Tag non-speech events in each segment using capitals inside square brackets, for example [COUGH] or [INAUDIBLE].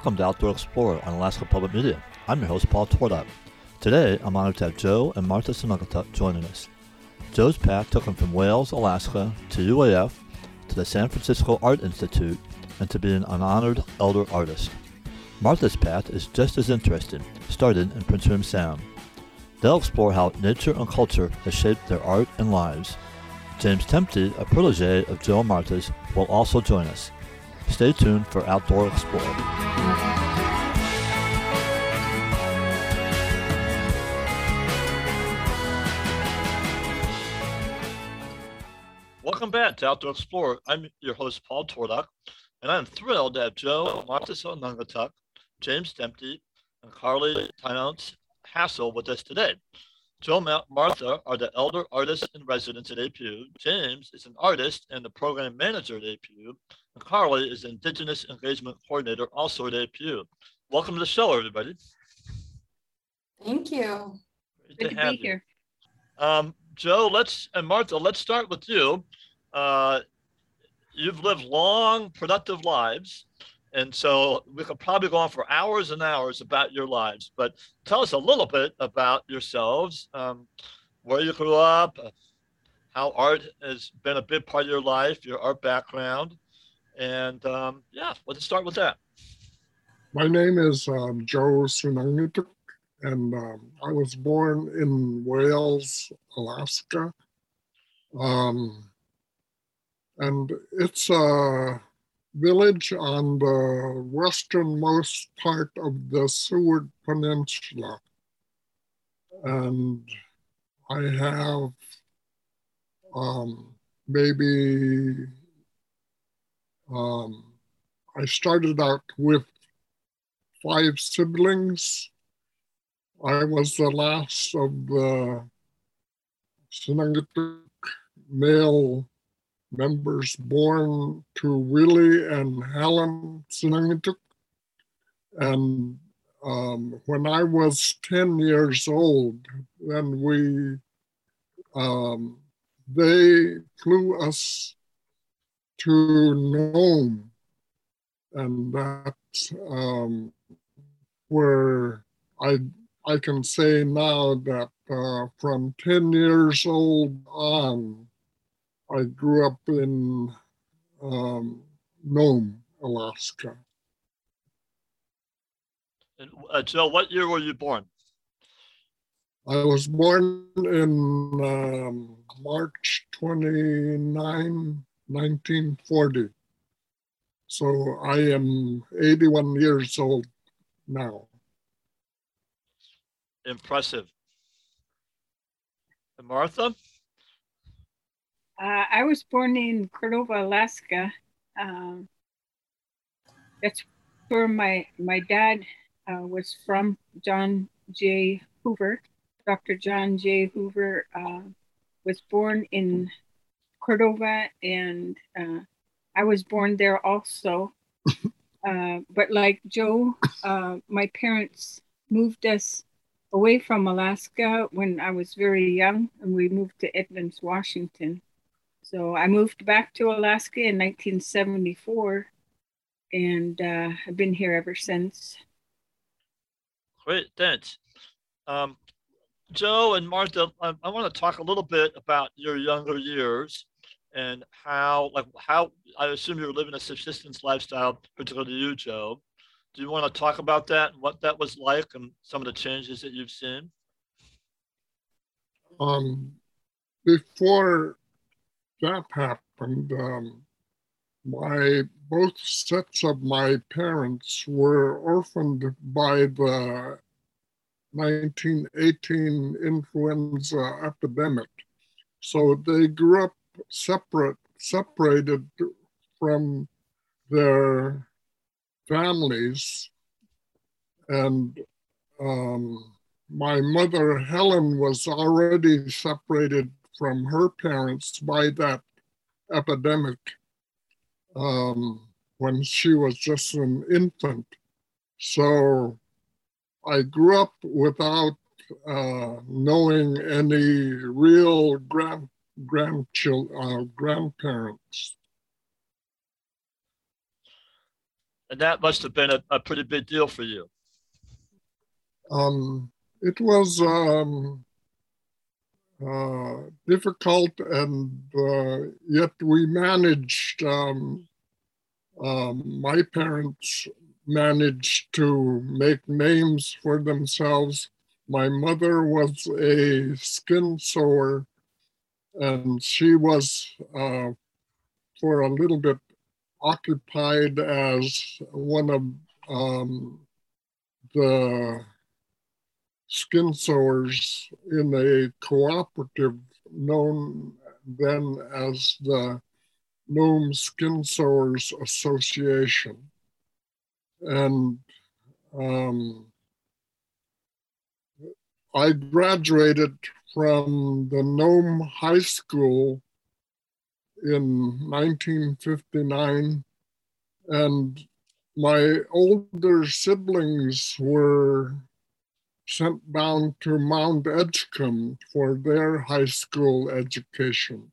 Welcome to Outdoor Explorer on Alaska Public Media. I'm your host, Paul Twardock. Today, I'm honored to have Joe and Martha Senungetuk joining us. Joe's path took him from Wales, Alaska, to UAF, to the San Francisco Art Institute, and to being an honored elder artist. Martha's path is just as interesting, starting in Prince William Sound. They'll explore how nature and culture has shaped their art and lives. James Tempte, a protege of Joe and Martha's, will also join us. Stay tuned for Outdoor Explorer. Welcome back to Outdoor Explorer. I'm your host, Paul Twardock, and I'm thrilled to have Joe Martha Senungetuk, James Tempte, and Carly Tynance Hassel with us today. Joe and Martha are the elder artists in residence at APU. James is an artist and the program manager at APU. And Carly is the Indigenous Engagement Coordinator also at APU. Welcome to the show, everybody. Thank you. Great Good to, to be you. here. Um, Joe, let's and Martha, let's start with you. Uh, you've lived long, productive lives. And so we could probably go on for hours and hours about your lives, but tell us a little bit about yourselves, um, where you grew up, uh, how art has been a big part of your life, your art background. And um, yeah, let's start with that. My name is um, Joe Senungetuk, and um, I was born in Wales, Alaska. Um, and it's a village on the westernmost part of the Seward Peninsula. And I have um, maybe, um, I started out with five siblings. I was the last of the Senungetuk male members born to Willie and Helen Senungetuk. And um, when I was 10 years old, then we, um, they flew us to Nome. And that's um, where I, I can say now that uh, from 10 years old on, I grew up in um, Nome, Alaska. And, uh, Joe, what year were you born? I was born in um, March 29, 1940. So I am 81 years old now. Impressive. And Martha? Uh, I was born in Cordova, Alaska. Um, that's where my my dad uh, was from. John J. Hoover, Dr. John J. Hoover, uh, was born in Cordova, and uh, I was born there also. [LAUGHS] Uh, but like Joe, uh, my parents moved us away from Alaska when I was very young, and we moved to Edmonds, Washington. So I moved back to Alaska in 1974 and uh, I've been here ever since. Great, thanks. Um, Joe and Martha, I, I want to talk a little bit about your younger years and how, like, how I assume you're living a subsistence lifestyle, particularly you, Joe. Do you want to talk about that and what that was like and some of the changes that you've seen? Um, before that happened, um, my both sets of my parents were orphaned by the 1918 influenza epidemic. So they grew up separate, separated from their families. And um, my mother, Helen, was already separated from her parents by that epidemic um, when she was just an infant. So I grew up without uh, knowing any real grand grandchildren, uh, grandparents. And that must have been a, a pretty big deal for you. Um, it was um, uh, difficult, and uh, yet we managed. Um, um, my parents managed to make names for themselves. My mother was a skin sewer, and she was, uh, for a little bit, occupied as one of um, the skin sewers in a cooperative known then as the Nome Skin Sewers Association. And um, I graduated from the Nome High School in 1959, and my older siblings were sent down to Mount Edgecombe for their high school education.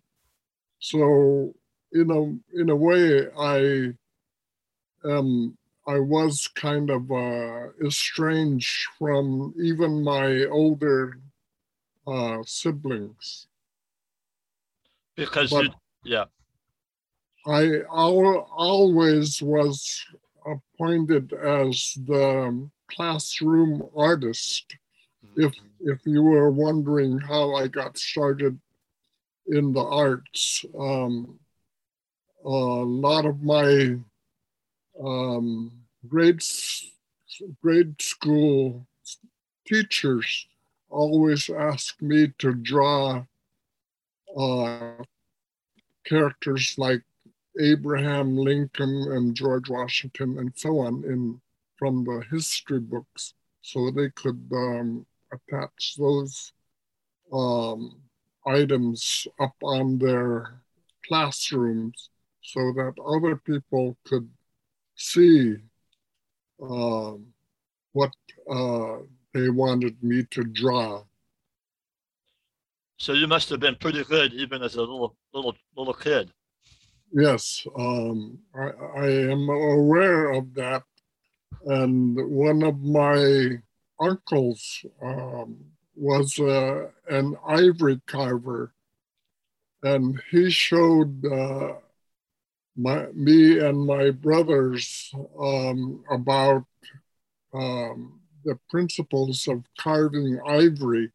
So, in a in a way, I um, I was kind of uh, estranged from even my older uh, siblings. Because but you, yeah. I al- always was appointed as the classroom artist. Mm-hmm. If if you were wondering how I got started in the arts, um, a lot of my um, grade grade school teachers always asked me to draw uh, characters like Abraham Lincoln and George Washington and so on in from the history books, so they could um, attach those um, items up on their classrooms so that other people could see um, what uh, they wanted me to draw. So you must have been pretty good even as a little little little kid. Yes, um, I, I am aware of that. And one of my uncles um, was uh, an ivory carver, and he showed uh, my me and my brothers um, about um, the principles of carving ivory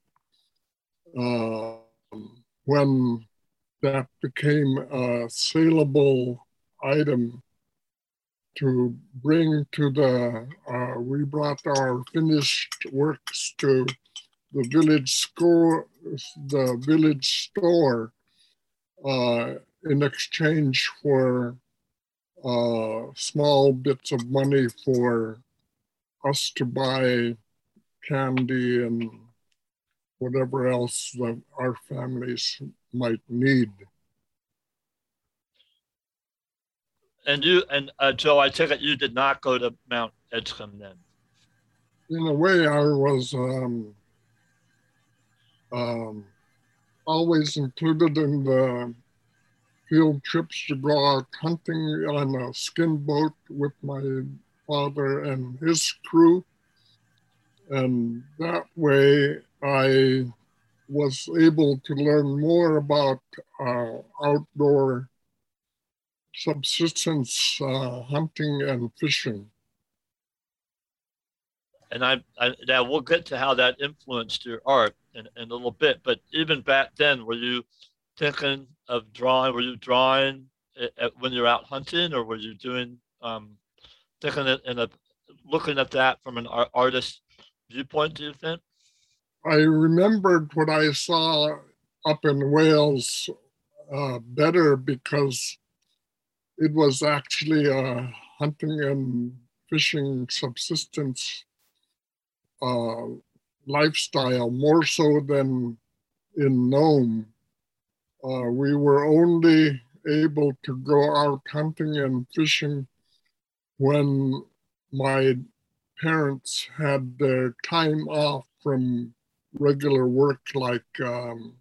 uh, when that became a saleable item to bring to the, uh, we brought our finished works to the village school, the village store uh, in exchange for uh, small bits of money for us to buy candy and whatever else that our families might need. And you and uh, Joe, I take it you did not go to Mount Edgecombe then. In a way, I was um, um, always included in the field trips to go out hunting on a skin boat with my father and his crew. And that way I was able to learn more about uh, outdoor subsistence uh, hunting and fishing. And I, I, now we'll get to how that influenced your art in, in a little bit. But even back then, were you thinking of drawing? Were you drawing at, when you're out hunting, or were you doing um, thinking it in a looking at that from an artist viewpoint? Do you think? I remembered what I saw up in Wales uh, better because it was actually a hunting and fishing subsistence uh, lifestyle more so than in Nome. Uh, we were only able to go out hunting and fishing when my parents had their time off from regular work, like um,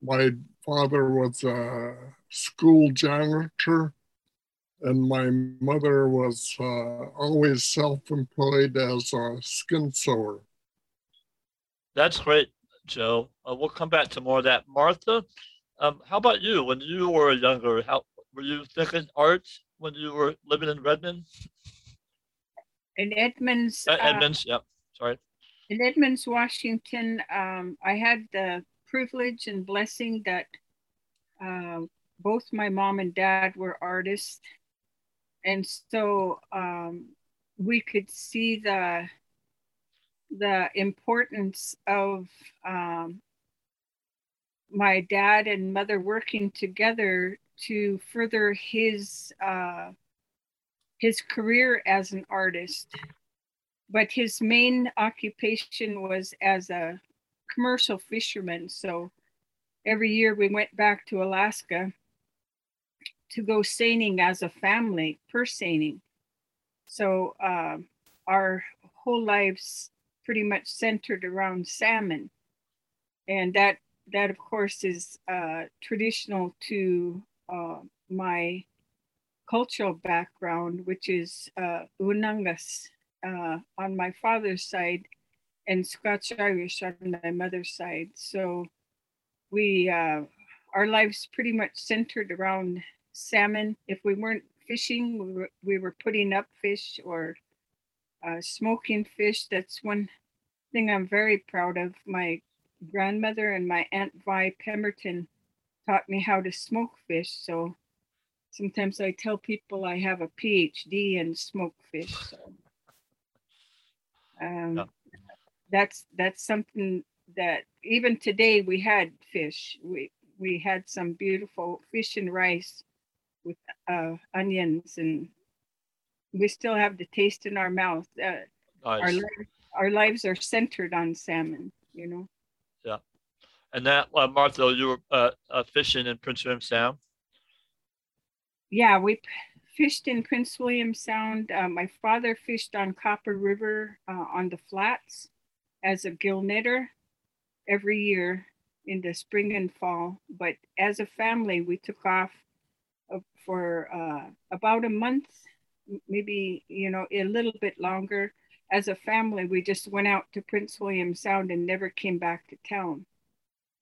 my father was a school janitor and my mother was uh, always self-employed as a skin sewer. That's great, Joe. Uh, we'll come back to more of that. Martha, um, how about you? When you were younger, how were you thinking art when you were living in Redmond? In Edmonds. Uh, Edmonds, uh, yep. Sorry. In Edmonds, Washington, um, I had the privilege and blessing that uh, both my mom and dad were artists. And so um, we could see the the importance of um, my dad and mother working together to further his uh, his career as an artist. But his main occupation was as a commercial fisherman. So every year we went back to Alaska to go seining as a family, purse seining. So uh, our whole lives pretty much centered around salmon. And that that of course is uh, traditional to uh, my cultural background, which is uh, Unangas uh, on my father's side and Scotch Irish on my mother's side. So we, uh, our lives pretty much centered around salmon. If we weren't fishing, we were, we were putting up fish or uh, smoking fish. That's one thing I'm very proud of. My grandmother and my aunt Vi Pemberton taught me how to smoke fish. So sometimes I tell people I have a PhD in smoke fish. So um, yeah. that's that's something that even today we had fish. We we had some beautiful fish and rice with uh, onions, and we still have the taste in our mouth. Uh, nice. Our our lives are centered on salmon. You know. Yeah. And that, uh, Martha, you were uh, uh, fishing in Prince William Sound? Yeah, we fished in Prince William Sound. Uh, my father fished on Copper River uh, on the flats as a gill netter every year in the spring and fall. But as a family, we took off uh, for about a month, maybe, you know, a little bit longer. As a family, we just went out to Prince William Sound and never came back to town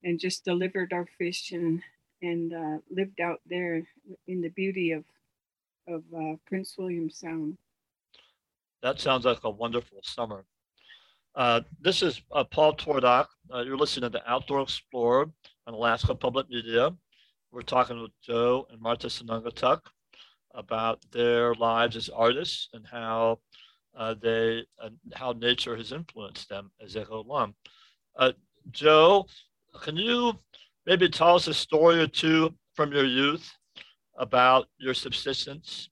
and just delivered our fish and and uh, lived out there in the beauty of of uh, Prince William Sound. That sounds like a wonderful summer. Uh, this is uh, Paul Twardock. Uh, you're listening to the Outdoor Explorer on Alaska Public Media. We're talking with Joe and Martha Senungetuk about their lives as artists and how uh, they how nature has influenced them as they go along. Joe, can you maybe tell us a story or two from your youth about your subsistence,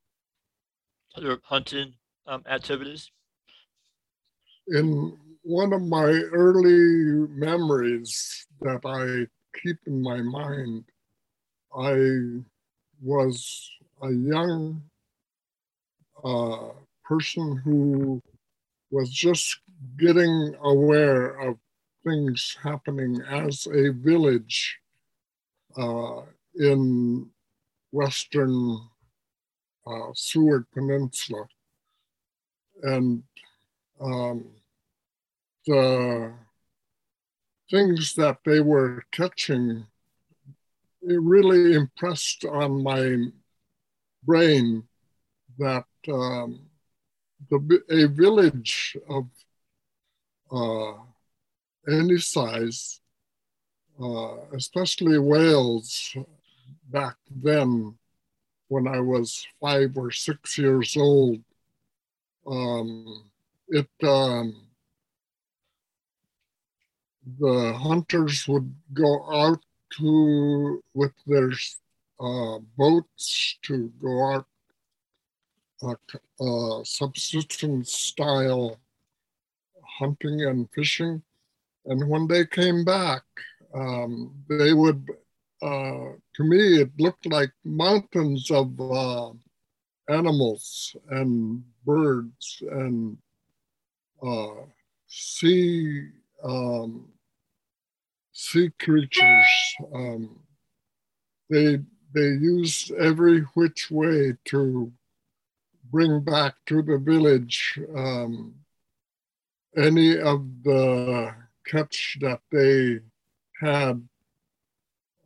your hunting um, activities? In one of my early memories that I keep in my mind, I was a young uh, person who was just getting aware of things happening as a village uh, in western uh, Seward Peninsula. And um, the things that they were catching it really impressed on my brain that um, the, a village of uh, any size, uh, especially whales back then when I was five or six years old. Um, it um, the hunters would go out to with their uh, boats to go out uh, uh, subsistence style hunting and fishing and when they came back, um, they would, uh, to me, it looked like mountains of uh, animals and birds and uh, sea um, sea creatures. Um, they they used every which way to bring back to the village um, any of the catch that they had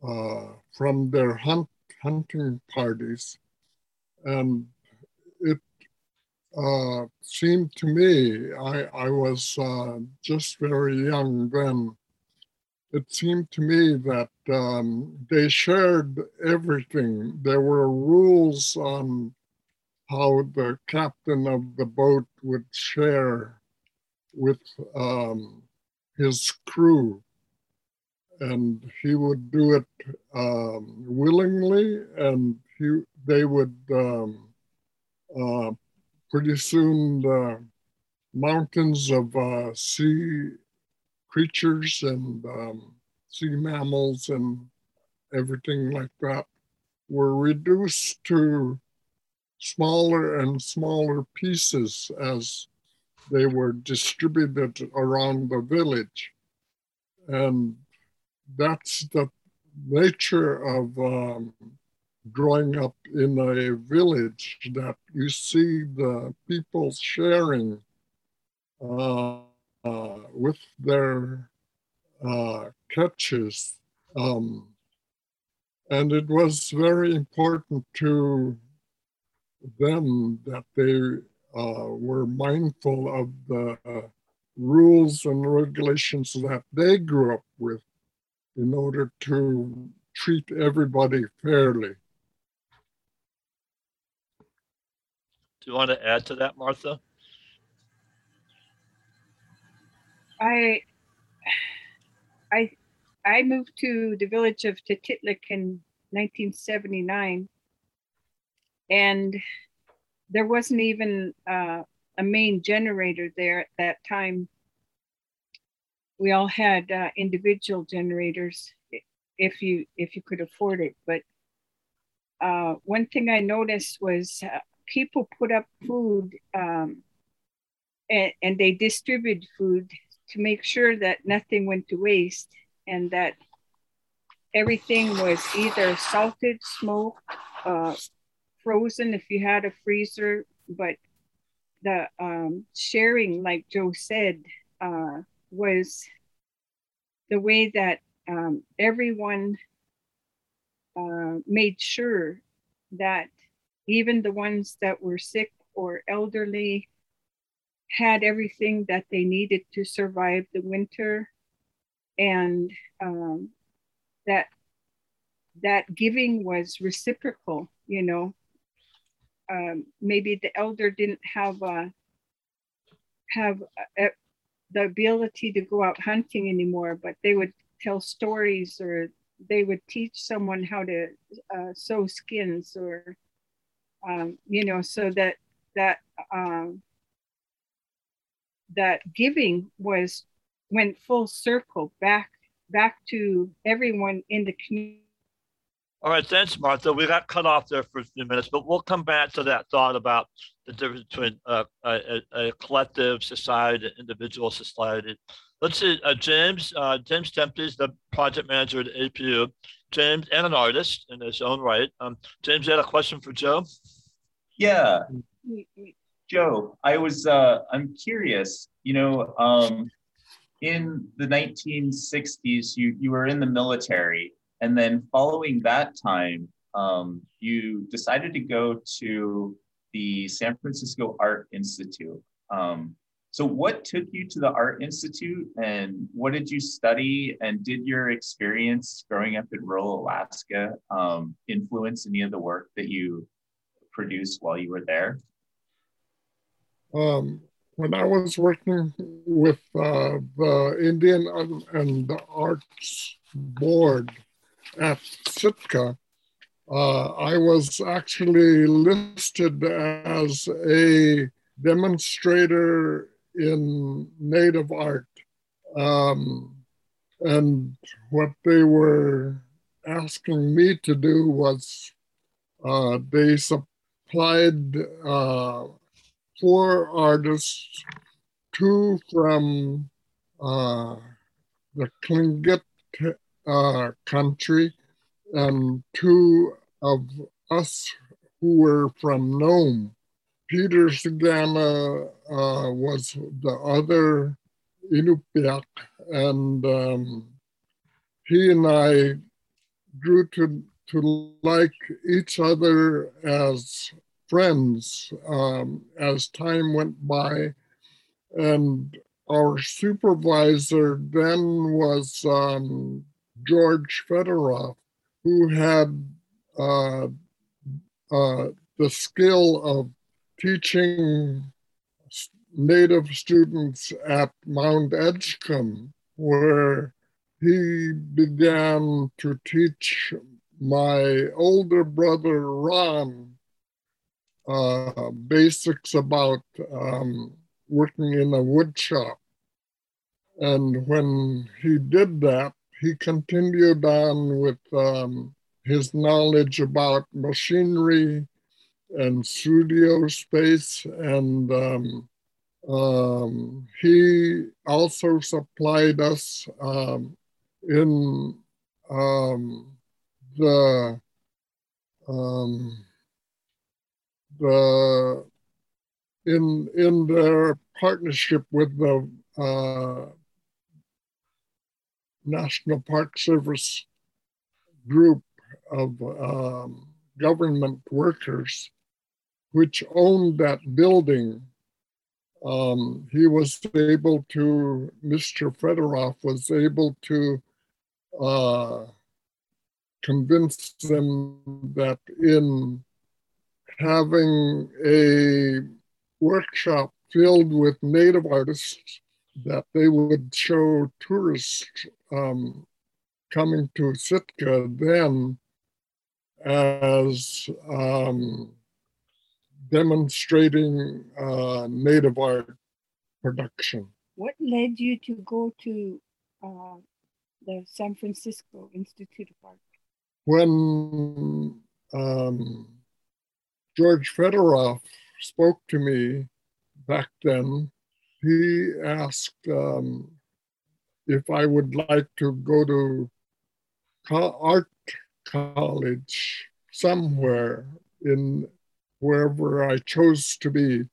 uh, from their hunt hunting parties, and it uh, seemed to me I I was uh, just very young then. It seemed to me that um, they shared everything. There were rules on how the captain of the boat would share with um, his crew. And he would do it um, willingly, and he, they would um, uh, pretty soon the mountains of uh, sea creatures and um, sea mammals and everything like that were reduced to smaller and smaller pieces as they were distributed around the village. And that's the nature of um, growing up in a village that you see the people sharing uh, uh, with their uh, catches. Um, and it was very important to them that they were mindful of the uh, rules and regulations that they grew up with in order to treat everybody fairly. Do you want to add to that, Martha? I I I moved to the village of Tetitlik in 1979 and there wasn't even uh, a main generator there at that time. We all had uh, individual generators if you if you could afford it. But uh, one thing I noticed was uh, people put up food um, and, and they distribute food to make sure that nothing went to waste and that everything was either salted, smoked, uh, frozen if you had a freezer, but the um, sharing, like Joe said, uh, was the way that um, everyone uh, made sure that even the ones that were sick or elderly had everything that they needed to survive the winter. And um, that that giving was reciprocal you know um, maybe the elder didn't have uh, have a, a, the ability to go out hunting anymore, but they would tell stories or they would teach someone how to uh, sew skins or um, you know so that that um, that giving was went full circle back back to everyone in the community all right, thanks, Martha. We got cut off there for a few minutes, but we'll come back to that thought about the difference between uh, a, a, collective society, an individual society. Let's see, uh, James, uh, James Tempte is the project manager at APU. James, and an artist in his own right. Um, James, you had a question for Joe? Yeah. Joe, I was, uh, I'm curious, you know, um, in the 1960s, you, you were in the military and then following that time, um, you decided to go to the San Francisco Art Institute. Um, so, what took you to the Art Institute and what did you study? And did your experience growing up in rural Alaska um, influence any of the work that you produced while you were there? Um, when I was working with uh, the Indian and the Arts Board, at Sitka, uh, I was actually listed as a demonstrator in native art. Um, and what they were asking me to do was uh, they supplied uh, four artists, two from uh, the Tlingit uh, country and two of us who were from Nome. Peter Seeganna uh, was the other Inupiaq, and um, he and I grew to, to like each other as friends um, as time went by. And our supervisor then was um, George Fedorov, who had uh, uh, the skill of teaching Native students at Mount Edgecombe, where he began to teach my older brother Ron uh, basics about um, working in a wood shop. And when he did that, he continued on with um, his knowledge about machinery and studio space. And um, um, he also supplied us um, in um, the um, the in in their partnership with the uh, National Park Service group of um, government workers, which owned that building. Um, he was able to, Mr. Fedorov was able to uh, convince them that in having a workshop filled with native artists that they would show tourists um, coming to Sitka then as um, demonstrating uh, native art production. What led you to go to uh, the San Francisco Institute of Art? When um, George Fedorov spoke to me back then, he asked um, if I would like to go to art college somewhere in wherever I chose to be.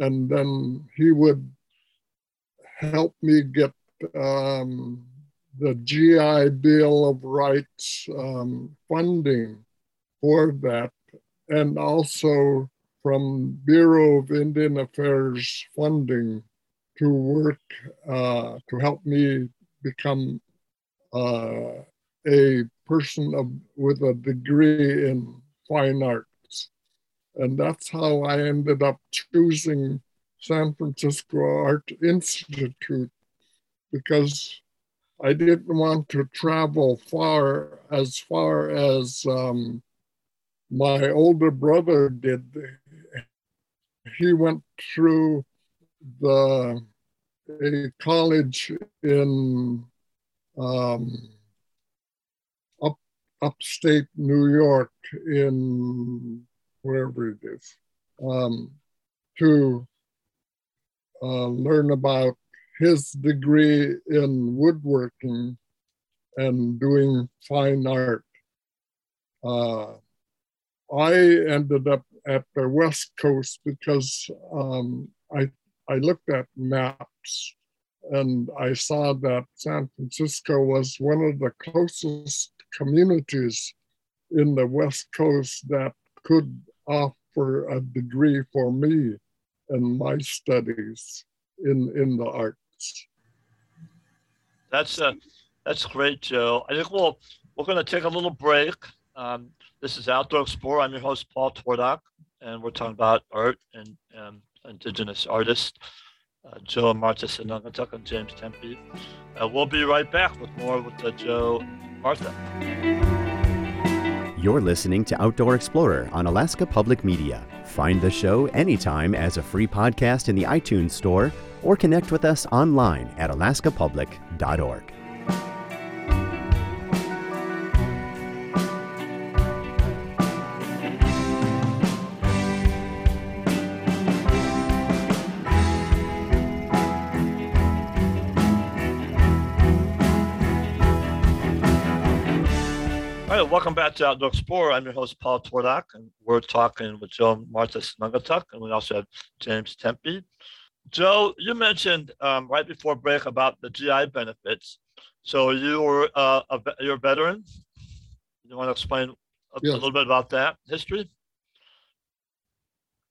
And then he would help me get um, the GI Bill of Rights um, funding for that, and also from Bureau of Indian Affairs funding to work uh, to help me become uh, a person of, with a degree in fine arts. And that's how I ended up choosing San Francisco Art Institute because I didn't want to travel far as far as um, my older brother did. He went through the a college in um, up upstate New York in wherever it is um, to uh, learn about his degree in woodworking and doing fine art. Uh, I ended up at the West Coast because um, I, I looked at maps and I saw that San Francisco was one of the closest communities in the West Coast that could offer a degree for me and my studies in, in the arts. That's uh, that's great, Joe. I think we'll we're going to take a little break. Um, this is Outdoor Explorer. I'm your host, Paul Twardock, and we're talking about art and um, indigenous artists. Uh, Joe and Martha Senungetuk and James Tempte. Uh, we'll be right back with more with uh, Joe Martha. You're listening to Outdoor Explorer on Alaska Public Media. Find the show anytime as a free podcast in the iTunes Store or connect with us online at alaskapublic.org. back to Outdoor Explorer. I'm your host, Paul Twardock, and we're talking with Joe Martha Senungetuk, and we also have James Tempte. Joe, you mentioned um, right before break about the GI benefits. So you were uh, a, you're a veteran. You want to explain a, yes. a little bit about that history?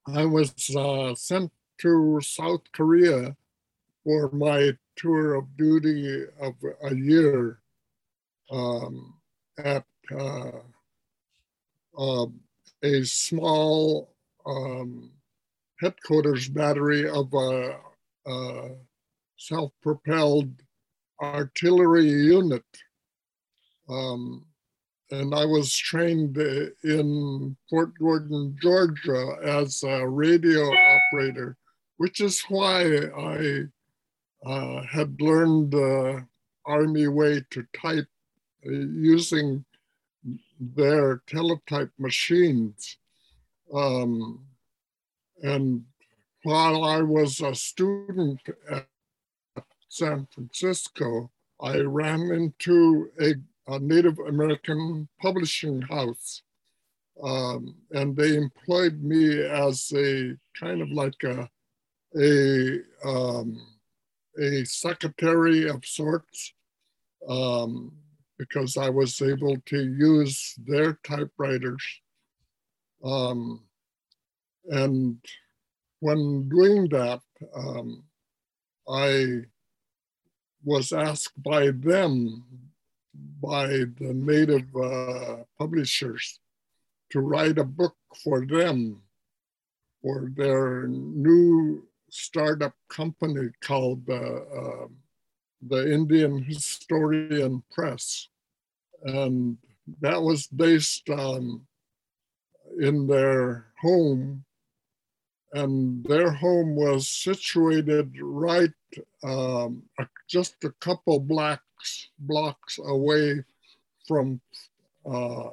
I was uh, sent to South Korea for my tour of duty of a year um, at uh, uh, a small um, headquarters battery of a, a self-propelled artillery unit. Um, and I was trained in Fort Gordon, Georgia as a radio operator, which is why I uh, had learned the Army way to type uh, using their teletype machines. Um, and while I was a student at San Francisco, I ran into a, a Native American publishing house. Um, and they employed me as a kind of like a, a, um, a secretary of sorts um, because I was able to use their typewriters. Um, and when doing that, um, I was asked by them, by the native uh, publishers, to write a book for them for their new startup company called uh, uh, the Indian Historian Press. And that was based on in their home and their home was situated right um, just a couple blocks blocks away from uh,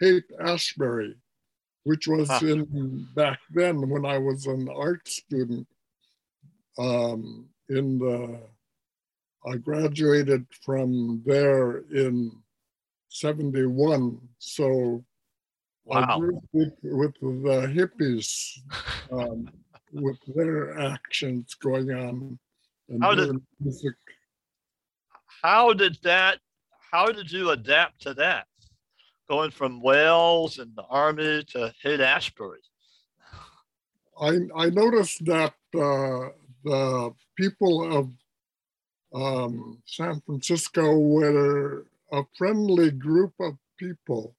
Haight Ashbury, which was huh. in back then when I was an art student. Um, in the, I graduated from there in '71, so Wow. With, with, the hippies, um, with their actions going on. how did music. How did that? How did you adapt to that? Going from Wales and the army to Haight Ashbury. I I noticed that uh, the people of um, San Francisco were a friendly group of people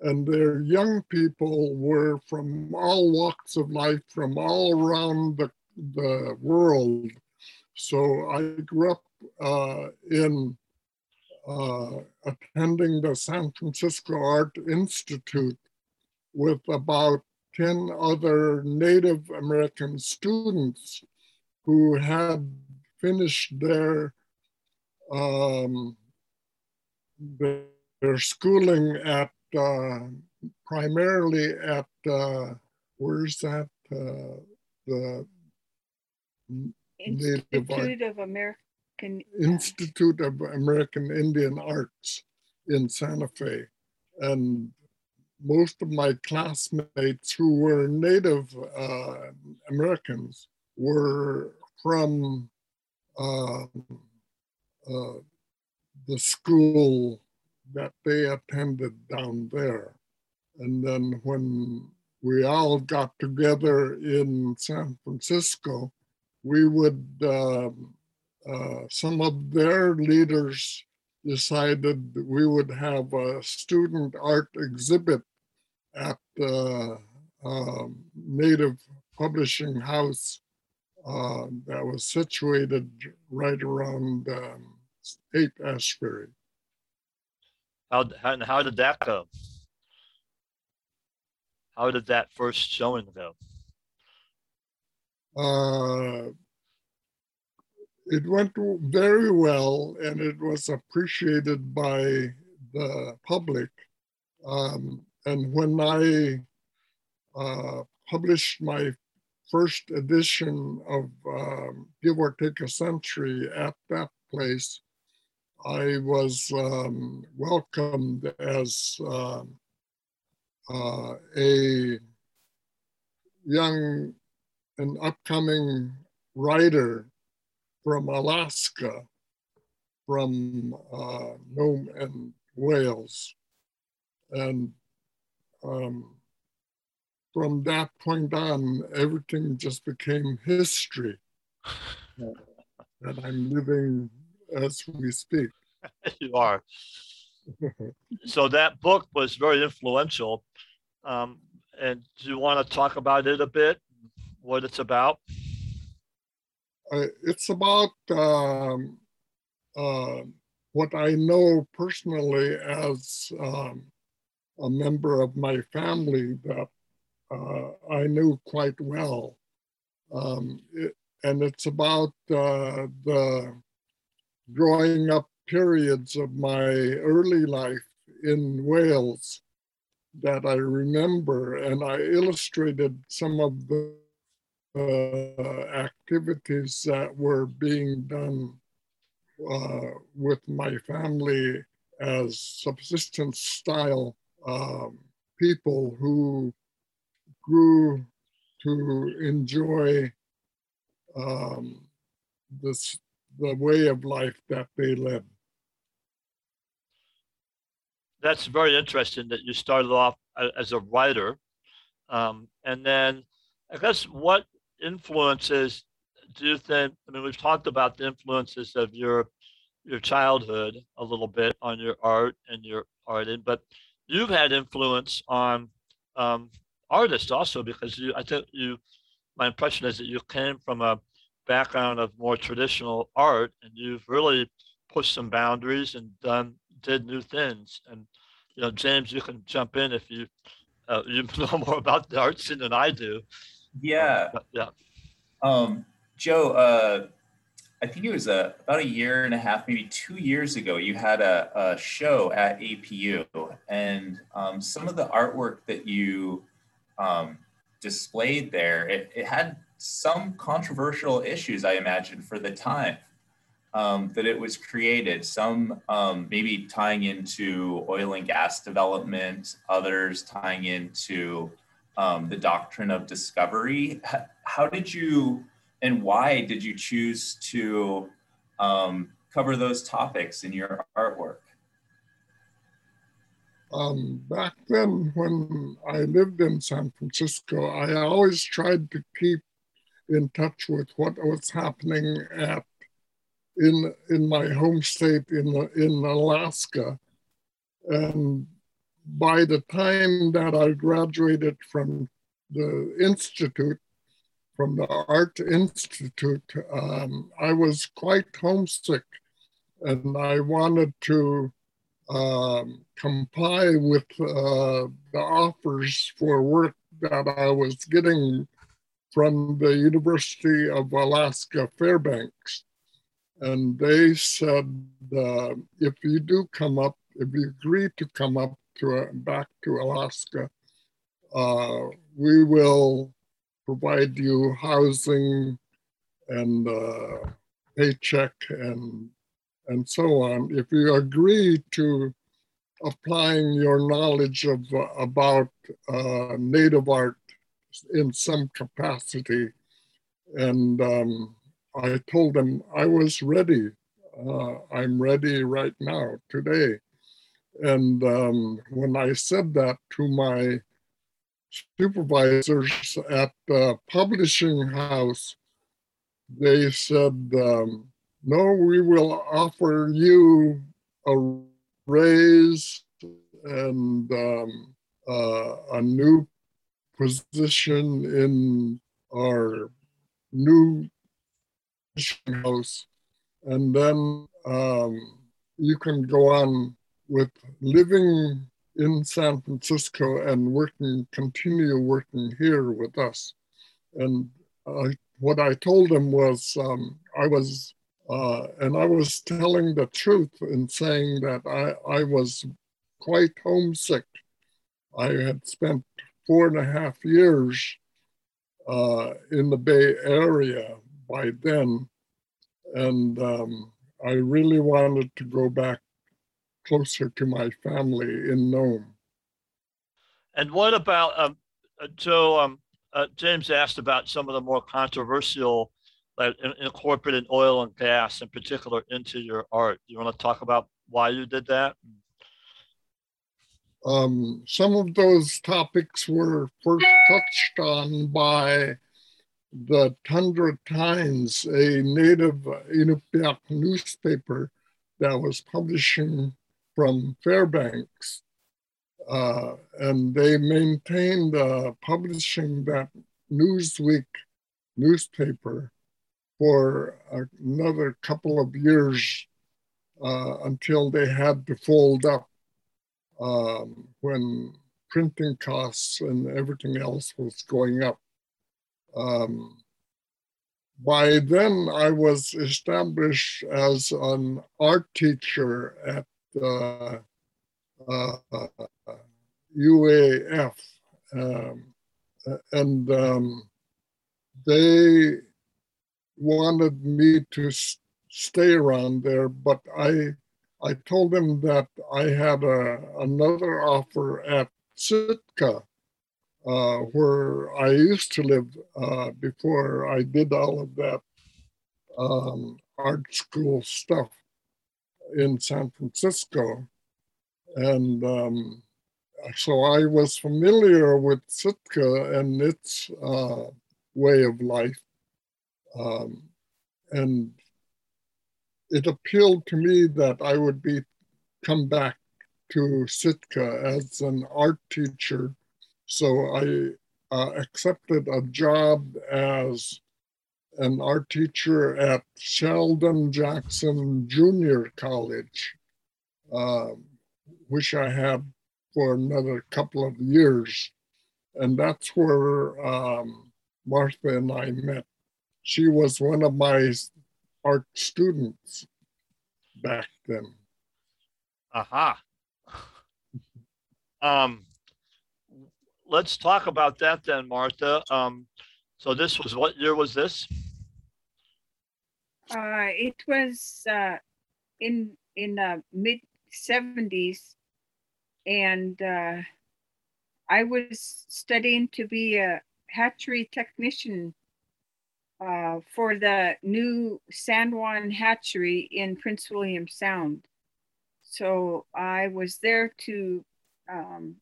and their young people were from all walks of life, from all around the, the world. So I grew up uh, in uh, attending the San Francisco Art Institute with about 10 other Native American students who had finished their um, their schooling at uh, primarily at uh, where's that uh, the Institute of American Institute of American Indian Arts in Santa Fe, and most of my classmates who were Native uh, Americans were from uh, uh, the school that they attended down there. And then when we all got together in San Francisco, we would, uh, uh, some of their leaders decided we would have a student art exhibit at the uh, Native Publishing House uh, that was situated right around um, Haight Ashbury. How, how, how did that go? How did that first showing go? Uh, it went very well and it was appreciated by the public. Um, and when I uh, published my first edition of um, Give or Take a Century at that place, I was um, welcomed as um, uh, a young and upcoming writer from Alaska, from uh, Nome and Wales. And um, from that point on, everything just became history [LAUGHS] uh, that I'm living as we speak. [LAUGHS] you are. so that book was very influential. Um, and do you want to talk about it a bit? What it's about? Uh, it's about um, uh, what I know personally as um, a member of my family that uh, I knew quite well. Um, it, and it's about uh, the growing up periods of my early life in Wales that I remember, and I illustrated some of the uh, activities that were being done uh, with my family as subsistence style um, people who grew to enjoy um, this the way of life that they led. That's very interesting that you started off as a writer, um, and then I guess what influences do you think? I mean, we've talked about the influences of your your childhood a little bit on your art and your arting, but you've had influence on um, artists also because you. I think you. My impression is that you came from a background of more traditional art, and you've really pushed some boundaries and done did new things. And you know, James, you can jump in if you uh, you [LAUGHS] know more about the art scene than I do. Yeah. Um, yeah. Um, Joe, uh, I think it was a, about a year and a half, maybe two years ago, you had a, a show at APU, and um, some of the artwork that you um, displayed there, it, it had some controversial issues, I imagine, for the time um, that it was created. Some um, maybe tying into oil and gas development, others tying into um, the doctrine of discovery. How did you and why did you choose to um, cover those topics in your artwork? Um, back then, when I lived in San Francisco, I always tried to keep in touch with what was happening at in in my home state in in Alaska, and by the time that I graduated from the institute, from the Art Institute, um, I was quite homesick, and I wanted to um, comply with uh, the offers for work that I was getting from the University of Alaska Fairbanks. And they said, uh, if you do come up, if you agree to come up to uh, back to Alaska, uh, we will provide you housing and uh, paycheck and and so on. If you agree to applying your knowledge of about uh, native art in some capacity, and um, I told them I was ready. Uh, I'm ready right now today. And um, when I said that to my supervisors at the publishing house, they said, um, no, we will offer you a raise and um, uh, a new position in our new house. And then um, you can go on with living in San Francisco and working, continue working here with us. And uh, what I told him was um, I was uh, and I was telling the truth in saying that I, I was quite homesick. I had spent four and a half years uh, in the Bay Area by then. And um, I really wanted to go back closer to my family in Nome. And what about um, uh, Joe? Um, uh, James asked about some of the more controversial, like in, incorporating oil and gas in particular into your art. You want to talk about why you did that? Um, some of those topics were first touched on by the Tundra Times, a native Inupiaq newspaper that was publishing from Fairbanks. Uh, and they maintained uh, publishing that Newsweek newspaper for another couple of years uh, until they had to fold up um, when printing costs and everything else was going up. Um, by then, I was established as an art teacher at uh, uh, UAF. Um, and um, they wanted me to stay around there, but I I told them that I had a, another offer at Sitka, uh, where I used to live uh, before I did all of that um, art school stuff in San Francisco. And um, so I was familiar with Sitka and its uh, way of life. Um, and it appealed to me that I would be come back to Sitka as an art teacher. So I uh, accepted a job as an art teacher at Sheldon Jackson Junior College, uh, which I had for another couple of years. And that's where um, Martha and I met. She was one of my art students back then. Aha. Um, let's talk about that then, Martha. Um, so this was what year was this? Uh, it was uh, in in uh, mid seventies, and uh, I was studying to be a hatchery technician uh, for the new San Juan hatchery in Prince William Sound. So I was there to um,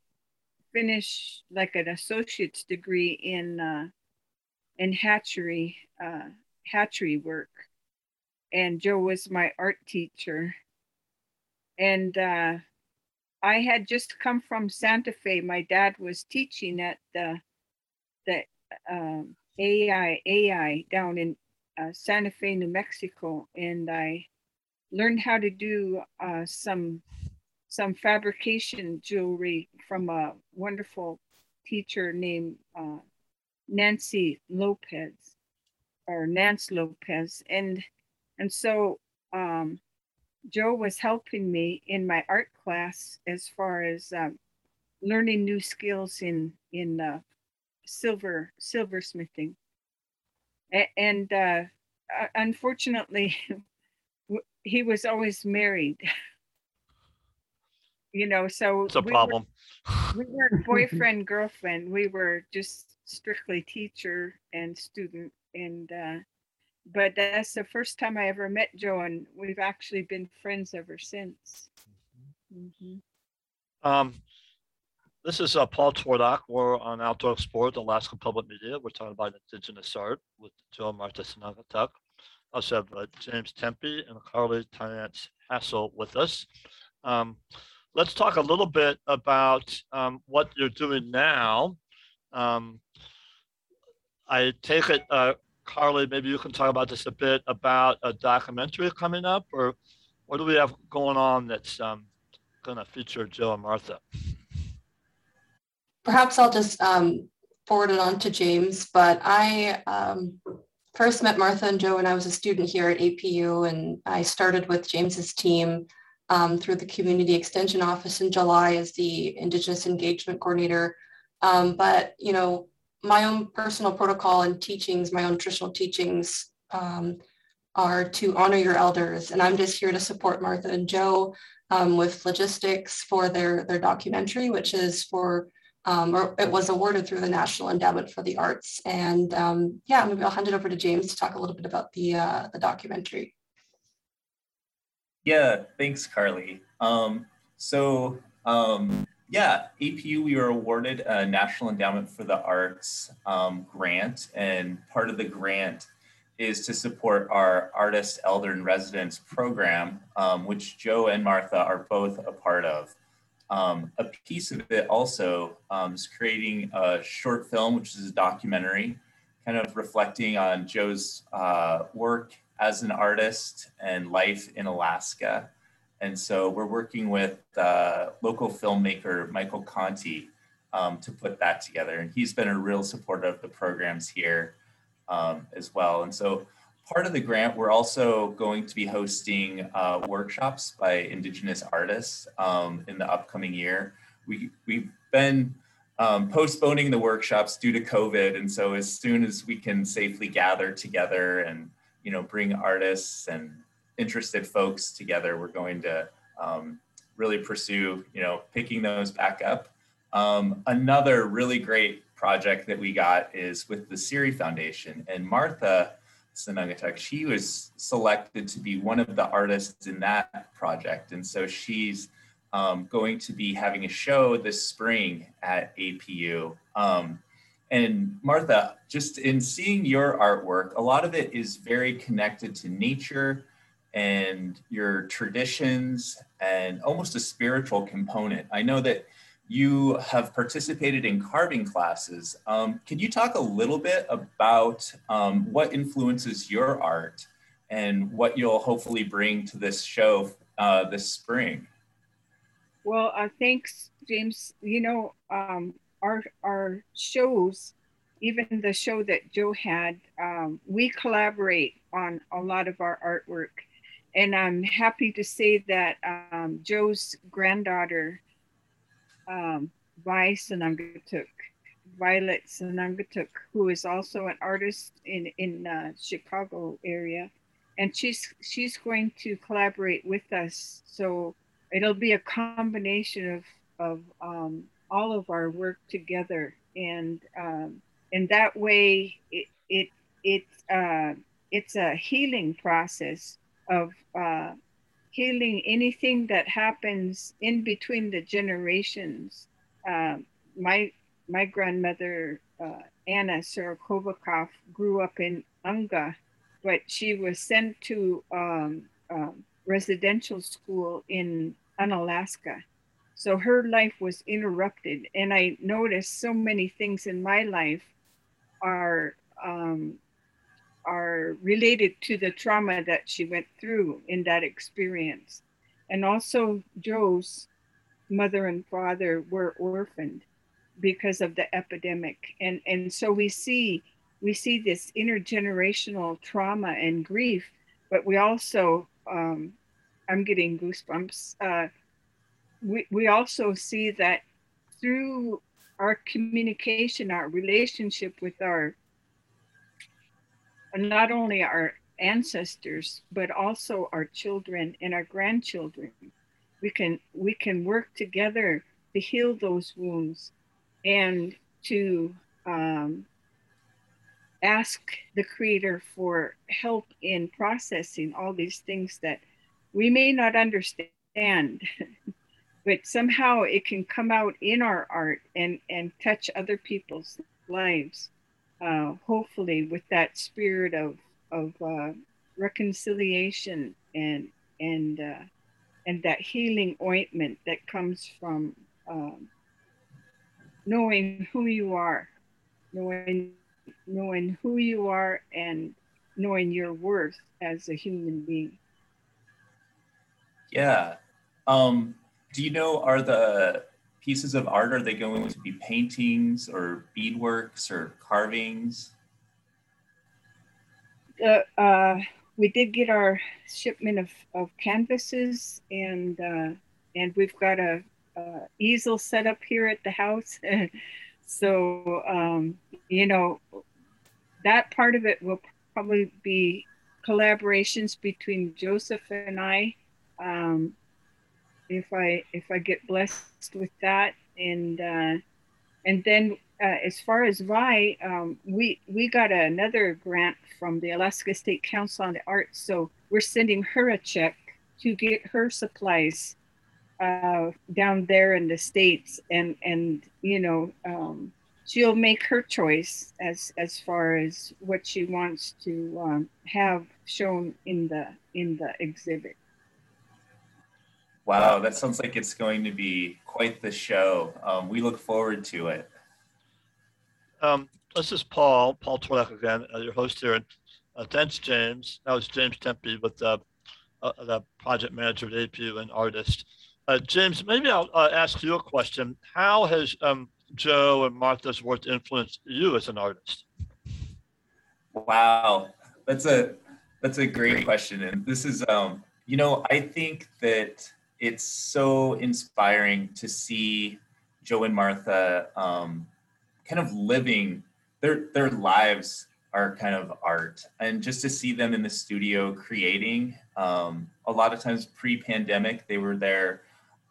finish like an associate's degree in uh, in hatchery uh, hatchery work, and Joe was my art teacher. And uh, I had just come from Santa Fe. My dad was teaching at the the um, IAIA down in uh, Santa Fe, New Mexico, and I learned how to do uh, some some fabrication jewelry from a wonderful teacher named uh, Nancy Lopez or Nance Lopez, and and so um, Joe was helping me in my art class as far as um, learning new skills in in uh, silver silversmithing. And uh, unfortunately [LAUGHS] he was always married. [LAUGHS] You know so it's a we problem. were, we weren't boyfriend [LAUGHS] girlfriend. We were just strictly teacher and student and uh, but that's the first time i ever met joe and we've actually been friends ever since. Mm-hmm. um this is uh, Paul Twardock. We're on Outdoor Sport, Alaska Public Media. We're talking about Indigenous art with Joe Martha Senungetuk. I also have uh, James Tempte and Carly Tynance Hassel with us. Um, let's talk a little bit about um, what you're doing now. Um, I take it, uh, Carly, maybe you can talk about this a bit about a documentary coming up, or what do we have going on that's um, going to feature Joe and Martha? Perhaps I'll just um, forward it on to James, but I um, first met Martha and Joe when I was a student here at APU, and I started with James's team um, through the Community Extension Office in July as the Indigenous Engagement Coordinator. Um, but, you know, my own personal protocol and teachings, my own traditional teachings, um, are to honor your elders. And I'm just here to support Martha and Joe um, with logistics for their, their documentary, which is for, um, or it was awarded through the National Endowment for the Arts. And um, yeah, maybe I'll hand it over to James to talk a little bit about the, uh, the documentary. Yeah, thanks, Carly. Um, so um, yeah, APU, we were awarded a National Endowment for the Arts um, grant, and part of the grant is to support our Artist Elder in Residence program, um, which Joe and Martha are both a part of. Um, a piece of it also um, is creating a short film, which is a documentary, kind of reflecting on Joe's uh, work as an artist and life in Alaska. And so we're working with uh, local filmmaker Michael Conti um, to put that together. And he's been a real supporter of the programs here um, as well. And so part of the grant, we're also going to be hosting uh, workshops by Indigenous artists um, in the upcoming year. We, we've been um, postponing the workshops due to COVID. And so as soon as we can safely gather together and, you know, bring artists and interested folks together, we're going to um, really pursue, you know, picking those back up. Um, another really great project that we got is with the CIRI Foundation and Martha Senungetuk, she was selected to be one of the artists in that project. And so she's um, going to be having a show this spring at APU. Um, and Martha, just in seeing your artwork, a lot of it is very connected to nature and your traditions and almost a spiritual component. I know that you have participated in carving classes. Um, can you talk a little bit about um, what influences your art and what you'll hopefully bring to this show uh, this spring? Well, uh, thanks, James. You know, um, our our shows, even the show that Joe had, um, we collaborate on a lot of our artwork and I'm happy to say that um, Joe's granddaughter, um, Senungetuk, Violet Senungetuk, who is also an artist in in uh, Chicago area, and she's she's going to collaborate with us. So it'll be a combination of of um, all of our work together, and um, in that way, it it it uh, it's a healing process of uh, healing anything that happens in between the generations. Uh, my my grandmother uh, Anna Sorokovikov grew up in Unga, but she was sent to um, um, residential school in Unalaska. So her life was interrupted, and I noticed so many things in my life are um, are related to the trauma that she went through in that experience. And also, Joe's mother and father were orphaned because of the epidemic. And, and so we see we see this intergenerational trauma and grief, but we also um, I'm getting goosebumps. Uh, we, we also see that through our communication, our relationship with our not only our ancestors but also our children and our grandchildren. We can we can work together to heal those wounds and to um, ask the creator for help in processing all these things that we may not understand. [LAUGHS] But somehow it can come out in our art and and touch other people's lives uh, hopefully with that spirit of of uh, reconciliation and and uh, and that healing ointment that comes from um, knowing who you are, knowing knowing who you are, and knowing your worth as a human being. Yeah. Um, do you know are the pieces of art? Are they going to be paintings or beadworks or carvings? Uh, uh, we did get our shipment of, of canvases and uh, and we've got a, a, easel set up here at the house. [LAUGHS] so um, you know that part of it will probably be collaborations between Joseph and I. Um, if I if I get blessed with that, and uh, and then uh, as far as Vi, um, we we got another grant from the Alaska State Council on the Arts, so we're sending her a check to get her supplies uh, down there in the states, and and you know um, she'll make her choice as as far as what she wants to um, have shown in the in the exhibit. Wow, that sounds like it's going to be quite the show. Um, we look forward to it. Um, this is Paul, Paul Twardock again, uh, your host here. And uh, thanks, James. That was James Tempte with uh, uh, the project manager at APU and artist. Uh, James, maybe I'll uh, ask you a question. How has um, Joe and Martha's work influenced you as an artist? Wow, that's a that's a great question, and this is um, you know I think that it's so inspiring to see Joe and Martha um, kind of living their their lives are kind of art. And just to see them in the studio creating um, a lot of times pre-pandemic they were there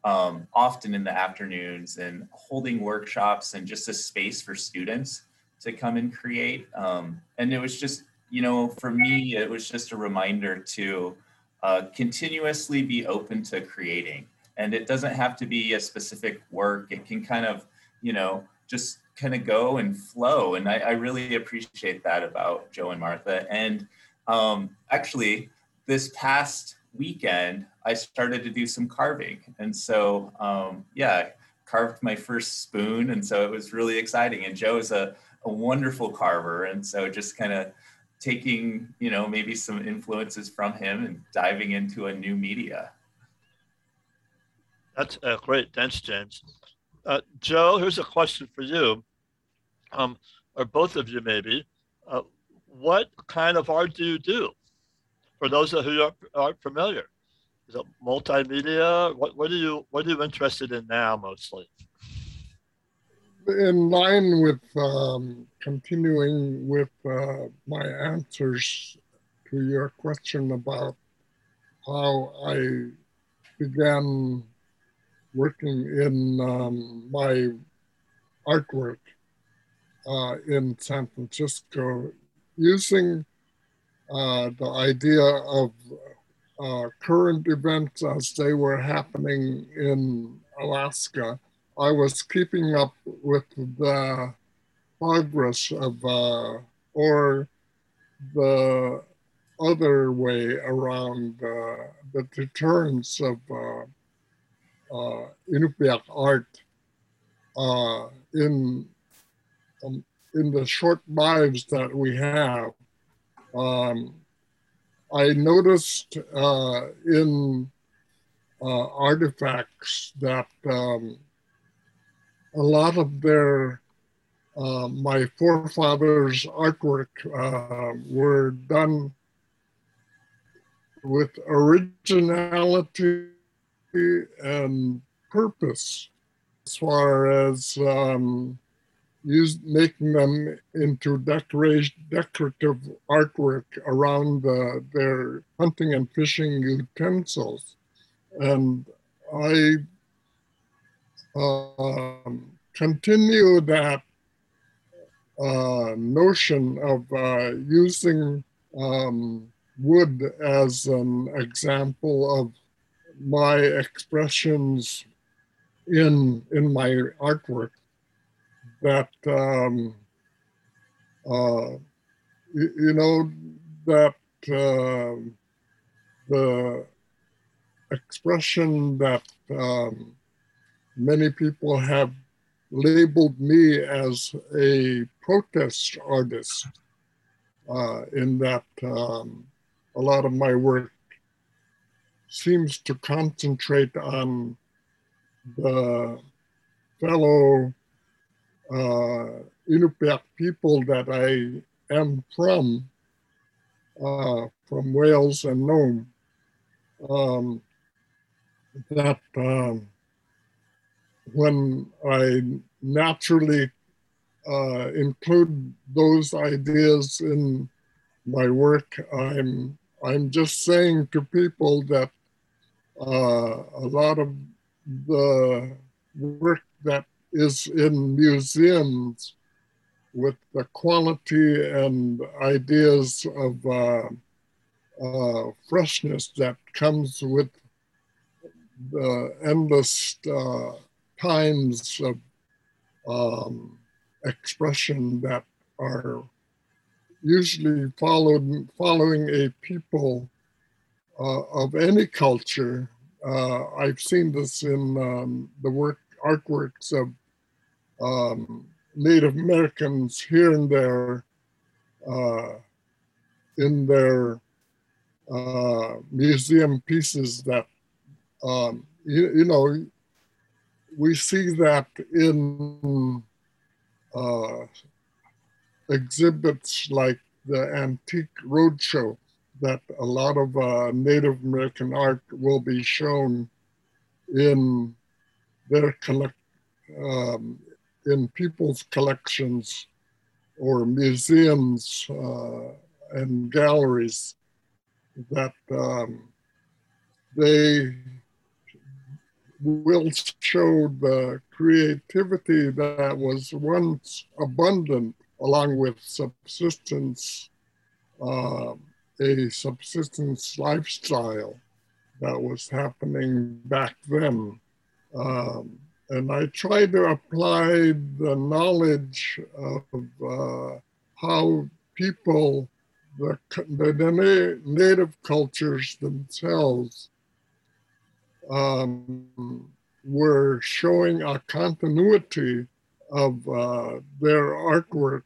um, often in the afternoons and holding workshops and just a space for students to come and create. Um, and it was just you know for me it was just a reminder to uh, continuously be open to creating and it doesn't have to be a specific work it can kind of you know just kind of go and flow. And I, I, really appreciate that about Joe and Martha. And um, actually, this past weekend, I started to do some carving. And so, um, yeah, carved my first spoon. And so it was really exciting. And Joe is a, a wonderful carver. And so just kind of taking, you know, maybe some influences from him and diving into a new media. That's uh, great. Thanks, James. Uh, Joe, here's a question for you, um, or both of you maybe. Uh, what kind of art do you do? For those who aren't, aren't familiar, is it multimedia? What, what are you What are you interested in now mostly? In line with um, continuing with uh, my answers to your question about how I began working in um, my artwork uh, in San Francisco using uh, the idea of uh, current events as they were happening in Alaska. I was keeping up with the progress of, uh, or the other way around uh, the deterrence of uh, uh, Inupiaq art uh, in um, in the short lives that we have. Um, I noticed uh, in artifacts that um, a lot of their uh, my forefathers' artwork uh, were done with originality and purpose as far as um, use, making them into decoration, decorative artwork around the, their hunting and fishing utensils. And I um, continue that uh, notion of uh, using um, wood as an example of my expressions in in my artwork that um, uh, you, you, know that uh, the expression that um, many people have labeled me as a protest artist uh, in that um, a lot of my work seems to concentrate on the fellow uh, Inupiaq people that I am from, uh, from Wales and Nome, um, that um, when I naturally uh, include those ideas in my work, I'm I'm just saying to people that uh, a lot of the work that is in museums with the quality and ideas of uh, uh, freshness that comes with the endless uh, times of um, expression that are usually followed following a people uh, of any culture. Uh, I've seen this in um, the work artworks of um, Native Americans here and there uh, in their uh, museum pieces that um, you, you, know we see that in uh, exhibits like the Antique Roadshow that a lot of uh, Native American art will be shown in their collect um, in people's collections or museums uh, and galleries that um, they will showed the creativity that was once abundant along with subsistence, uh, a subsistence lifestyle that was happening back then. Um, and I try to apply the knowledge of uh, how people, the, the native cultures themselves, um, were showing a continuity of uh, their artwork,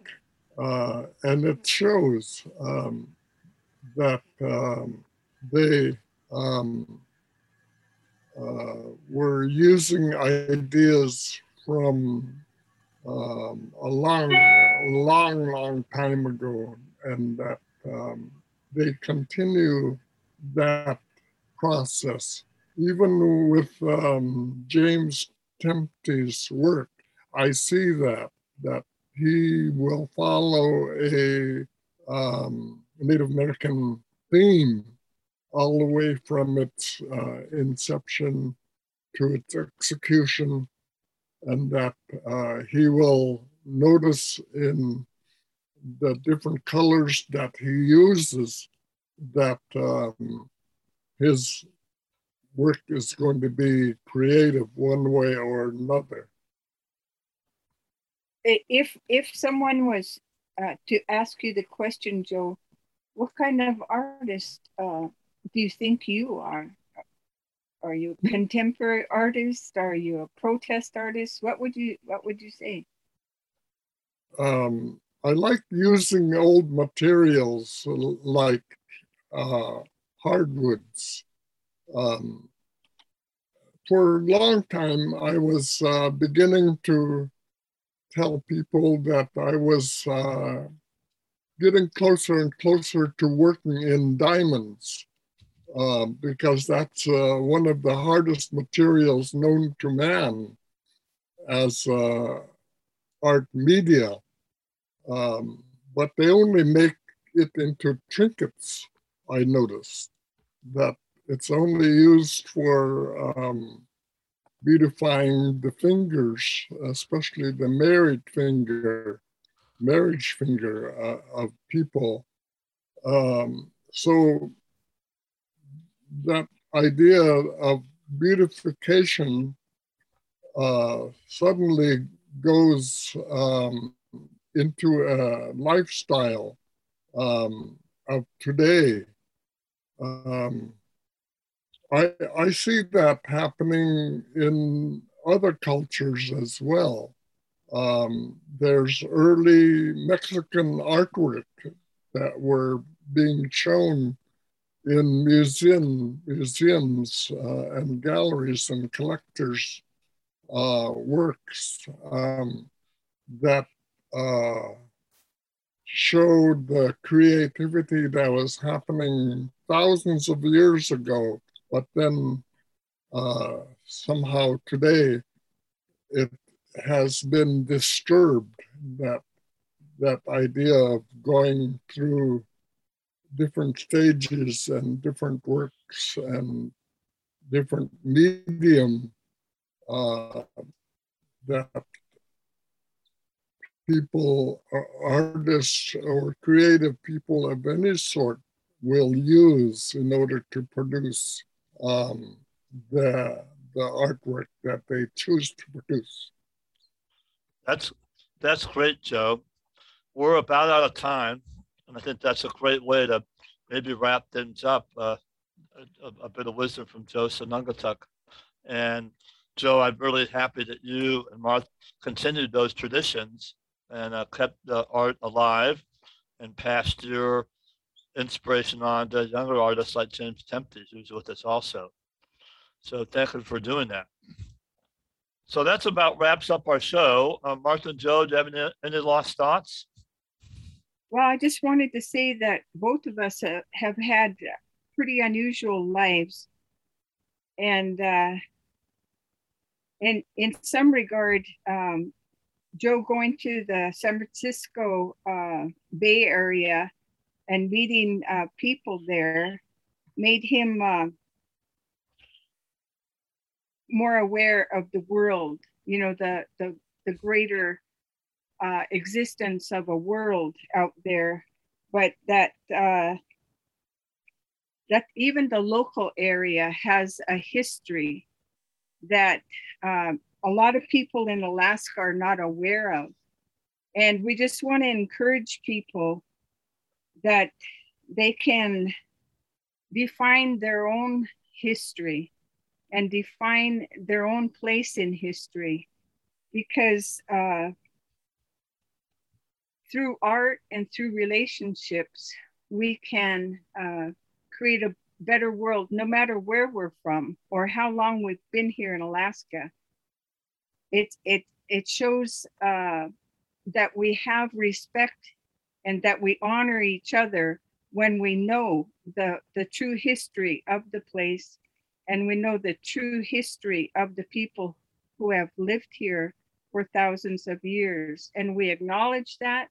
uh, and it shows um, that um, they um, uh, were using ideas from um, a long, long, long time ago, and that um, they continue that process. Even with um, James Tempte's work, I see that that he will follow a um, Native American theme all the way from its uh, inception to its execution, and that uh, he will notice in the different colors that he uses that um, his work is going to be creative one way or another. If if someone was uh, to ask you the question, Joe, what kind of artist uh, do you think you are? Are you a contemporary artist? Are you a protest artist? What would you What would you say? Um, I like using old materials like uh, hardwoods. Um, for a long time, I was uh, beginning to tell people that I was uh, getting closer and closer to working in diamonds um, because that's uh, one of the hardest materials known to man as uh, art media. Um, but they only make it into trinkets, I noticed. That it's only used for um, beautifying the fingers, especially the married finger, marriage finger uh, of people. Um, so that idea of beautification uh, suddenly goes um, into a lifestyle um, of today. Um, I, I see that happening in other cultures as well. Um, there's early Mexican artwork that were being shown in museum, museums uh, and galleries and collectors' uh, works um, that uh, showed the creativity that was happening thousands of years ago, but then uh, somehow today it has been disturbed that that idea of going through different stages and different works and different medium uh, that people, artists or creative people of any sort will use in order to produce um, the, the artwork that they choose to produce. That's that's great, Joe. We're about out of time, and I think that's a great way to maybe wrap things up. Uh, a, a, bit of wisdom from Joe Senungetuk. And Joe, I'm really happy that you and Martha continued those traditions and uh, kept the art alive and passed your inspiration on to younger artists like James Tempte, who's with us also. So thank you for doing that. So that's about wraps up our show. Uh, Martha and Joe, do you have any, any lost thoughts? Well, I just wanted to say that both of us uh, have had pretty unusual lives. And uh, in, in some regard, um, Joe going to the San Francisco uh, Bay Area and meeting uh, people there made him uh, more aware of the world, you know, the, the, the greater uh, existence of a world out there, but that uh, that even the local area has a history that um, a lot of people in Alaska are not aware of. And we just want to encourage people that they can define their own history and define their own place in history because uh, through art and through relationships, we can uh, create a better world no matter where we're from or how long we've been here in Alaska. It, it, it shows uh, that we have respect and that we honor each other when we know the, the true history of the place and we know the true history of the people who have lived here for thousands of years. And we acknowledge that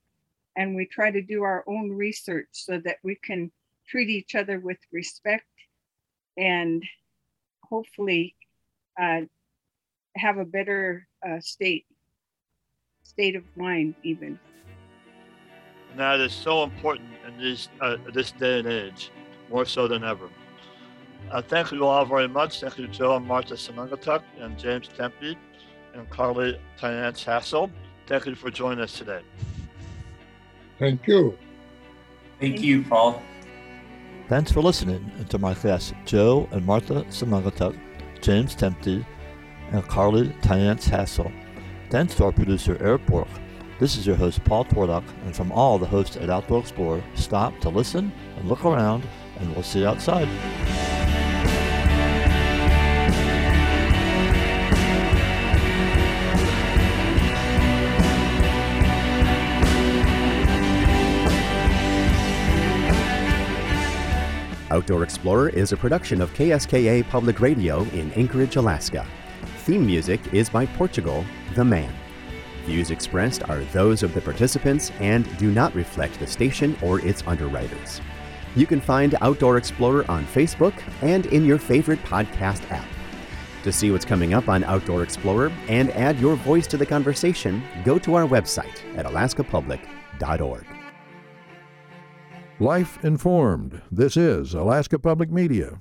and we try to do our own research so that we can treat each other with respect and hopefully uh, have a better uh, state state of mind even that is so important in this uh, this day and age more so than ever. Uh, thank you all very much. Thank you joe and martha Senungetuk and james Tempte and carly Tynance hassel. Thank you for joining us today. Thank you. Thank you paul. Thanks for listening to my guests Joe and Martha Senungetuk, James Tempte, and Carly Tynance Hassel. Thanks to our producer Eric Bork. This is your host Paul Twardock, and from all the hosts at Outdoor Explorer, stop to listen and look around, and we'll see you outside. Outdoor Explorer is a production of KSKA Public Radio in Anchorage, Alaska. Theme music is by Portugal, The Man. Views expressed are those of the participants and do not reflect the station or its underwriters. You can find Outdoor Explorer on Facebook and in your favorite podcast app. To see what's coming up on Outdoor Explorer and add your voice to the conversation, go to our website at alaskapublic.org. Life informed. This is Alaska Public Media.